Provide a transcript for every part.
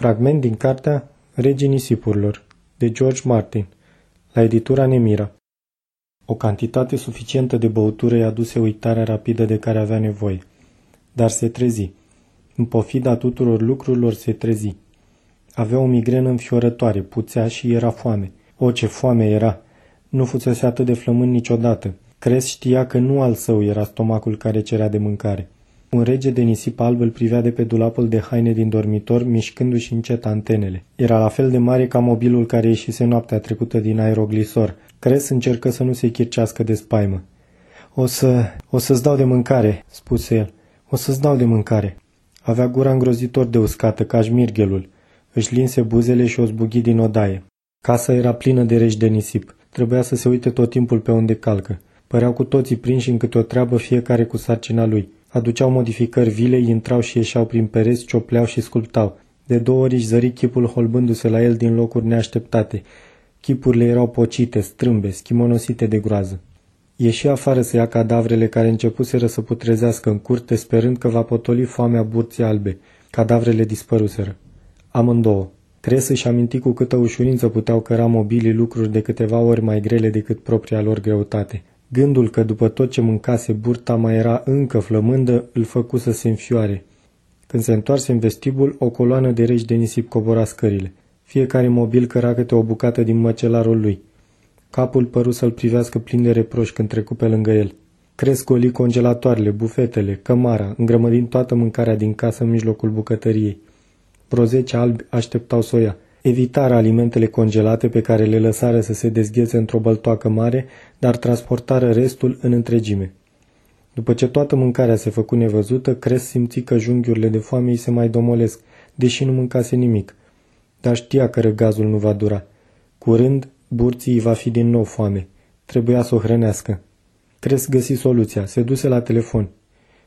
Fragment din cartea Regii nisipurilor, de George Martin, la editura Nemira. O cantitate suficientă de băutură i-a aduse uitarea rapidă de care avea nevoie. Dar se trezi. În pofida tuturor lucrurilor se trezi. Avea o migrenă înfiorătoare, puțea și era foame. O, ce foame era! Nu fusese atât de flămând niciodată. Cres știa că nu al său era stomacul care cerea de mâncare. Un rege de nisip alb îl privea de pe dulapul de haine din dormitor, mișcându-și încet antenele. Era la fel de mare ca mobilul care ieșise noaptea trecută din aeroglisor. Cres încercă să nu se chircească de spaimă. O să... o să-ți dau de mâncare," spuse el. O să-ți dau de mâncare." Avea gura îngrozitor de uscată, ca șmirghelul. Își linse buzele și o zbughi din odaie. Casa era plină de reși de nisip. Trebuia să se uite tot timpul pe unde calcă. Păreau cu toții prinși în câte o treabă, fiecare cu sarcina lui. Aduceau modificări vile, intrau și ieșeau prin pereți, ciopleau și sculptau. De două ori își zări chipul holbându-se la el din locuri neașteptate. Chipurile erau pocite, strâmbe, schimonosite de groază. Ieși afară să ia cadavrele care începuseră să putrezească în curte, sperând că va potoli foamea burții albe. Cadavrele dispăruseră. Amândouă. Cres își aminti cu câtă ușurință puteau căra mobilii lucruri de câteva ori mai grele decât propria lor greutate. Gândul că după tot ce mâncase burta mai era încă flămândă îl făcu să se înfioare. Când se întoarse în vestibul, o coloană de regi de nisip cobora scările. Fiecare mobil căra câte o bucată din măcelarul lui. Capul păru să-l privească plin de reproș când trecu pe lângă el. Cresc goli congelatoarele, bufetele, cămara, îngrămădind toată mâncarea din casă în mijlocul bucătăriei. Vreo zece albi așteptau soia evitară alimentele congelate pe care le lăsară să se dezghețe într-o băltoacă mare, dar transportară restul în întregime. După ce toată mâncarea se făcu nevăzută, Cres simți că junghiurile de foame îi se mai domolesc, deși nu mâncase nimic. Dar știa că răgazul nu va dura. Curând, burții îi va fi din nou foame. Trebuia să o hrănească. Cres găsi soluția, se duse la telefon.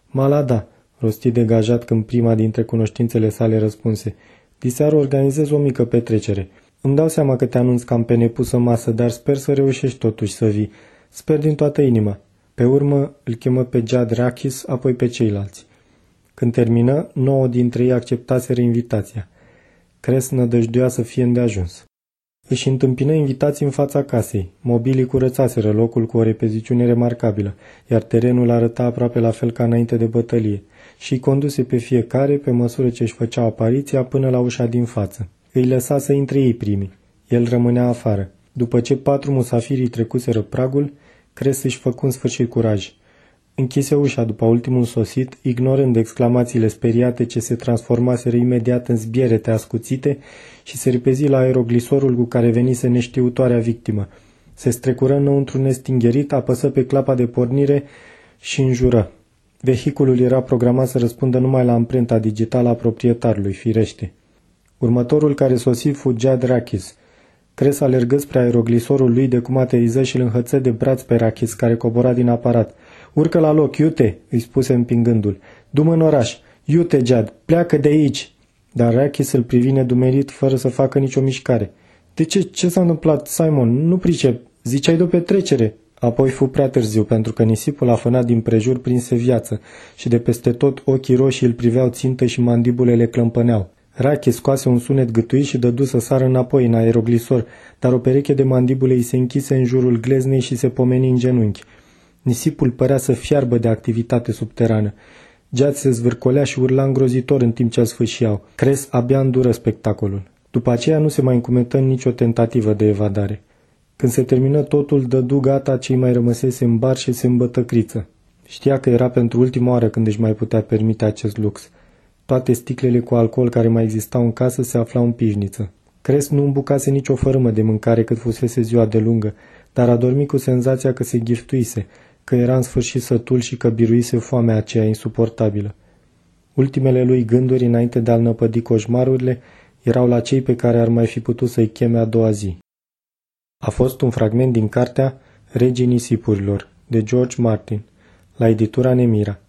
Malada, rosti degajat când prima dintre cunoștințele sale răspunse. Diseară organizez o mică petrecere. Îmi dau seama că te anunț cam pe nepusă masă, dar sper să reușești totuși să vii. Sper din toată inima. Pe urmă îl chemă pe Jad Rakis, apoi pe ceilalți. Când termină, nouă dintre ei acceptaseră invitația. Cres nădăjduia să fie îndeajuns. Își întâmpină invitații în fața casei. Mobilii curățaseră locul cu o repeziciune remarcabilă, iar terenul arăta aproape la fel ca înainte de bătălie și conduse pe fiecare pe măsură ce își făcea apariția până la ușa din față. Îi lăsa să intre ei primii. El rămânea afară. După ce patru musafirii trecuseră pragul, Cres își făcu în sfârșit curaj. Închise ușa după ultimul sosit, ignorând exclamațiile speriate ce se transformaseră imediat în zbierete ascuțite și se repezi la aeroglisorul cu care venise neștiutoarea victimă. Se strecură înăuntru nestingherit, apăsă pe clapa de pornire și înjură. Vehiculul era programat să răspundă numai la amprenta digitală a proprietarului, firește. Următorul care sosi fu Jad Rakis. Cres alergă spre aeroglisorul lui de cum ateriză și îl înhăță de braț pe Rakis, care cobora din aparat. Urcă la loc, iute, îi spuse împingându-l. Du-mă în oraș. Iute, Jad, pleacă de aici. Dar Rakis îl privi nedumerit, fără să facă nicio mișcare. De ce? Ce s-a întâmplat, Simon? Nu pricep. Ziceai de o petrecere. Apoi fu prea târziu, pentru că nisipul afănat din prejur prinse viață și de peste tot ochii roșii îl priveau țintă și mandibulele clămpăneau. Rache scoase un sunet gâtuit și dădu să sară înapoi în aeroglisor, dar o pereche de mandibule îi se închise în jurul gleznei și se pomeni în genunchi. Nisipul părea să fiarbă de activitate subterană. Geat se zvârcolea și urla îngrozitor în timp ce îl sfâșiau. Cres abia îndură spectacolul. După aceea nu se mai încumetă nicio tentativă de evadare. Când se termină totul, dădu gata cei mai rămăsese în bar și se îmbătă criță. Știa că era pentru ultima oară când își mai putea permite acest lux. Toate sticlele cu alcool care mai existau în casă se aflau în pișniță. Cres nu îmbucase nicio fărâmă de mâncare cât fusese ziua de lungă, dar a dormit cu senzația că se ghiftuise, că era în sfârșit sătul și că biruise foamea aceea insuportabilă. Ultimele lui gânduri înainte de a-l năpădi coșmarurile erau la cei pe care ar mai fi putut să-i cheme a doua zi. A fost un fragment din cartea Regii nisipurilor, de George Martin, la editura Nemira.